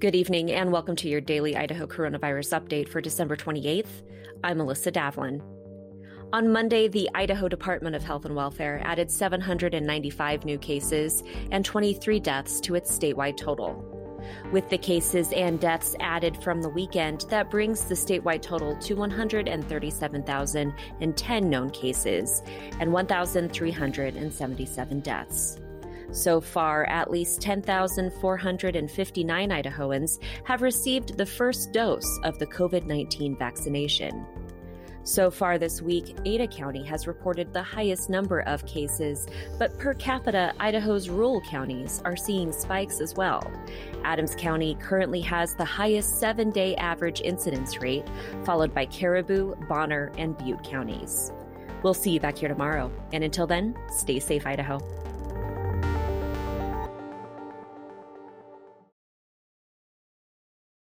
Good evening and welcome to your daily Idaho coronavirus update for December 28th. I'm Melissa Davlin. On Monday, the Idaho Department of Health and Welfare added 795 new cases and 23 deaths to its statewide total. With the cases and deaths added from the weekend, that brings the statewide total to 137,010 known cases and 1,377 deaths. So far, at least 10,459 Idahoans have received the first dose of the COVID 19 vaccination. So far this week, Ada County has reported the highest number of cases, but per capita, Idaho's rural counties are seeing spikes as well. Adams County currently has the highest seven day average incidence rate, followed by Caribou, Bonner, and Butte counties. We'll see you back here tomorrow. And until then, stay safe, Idaho.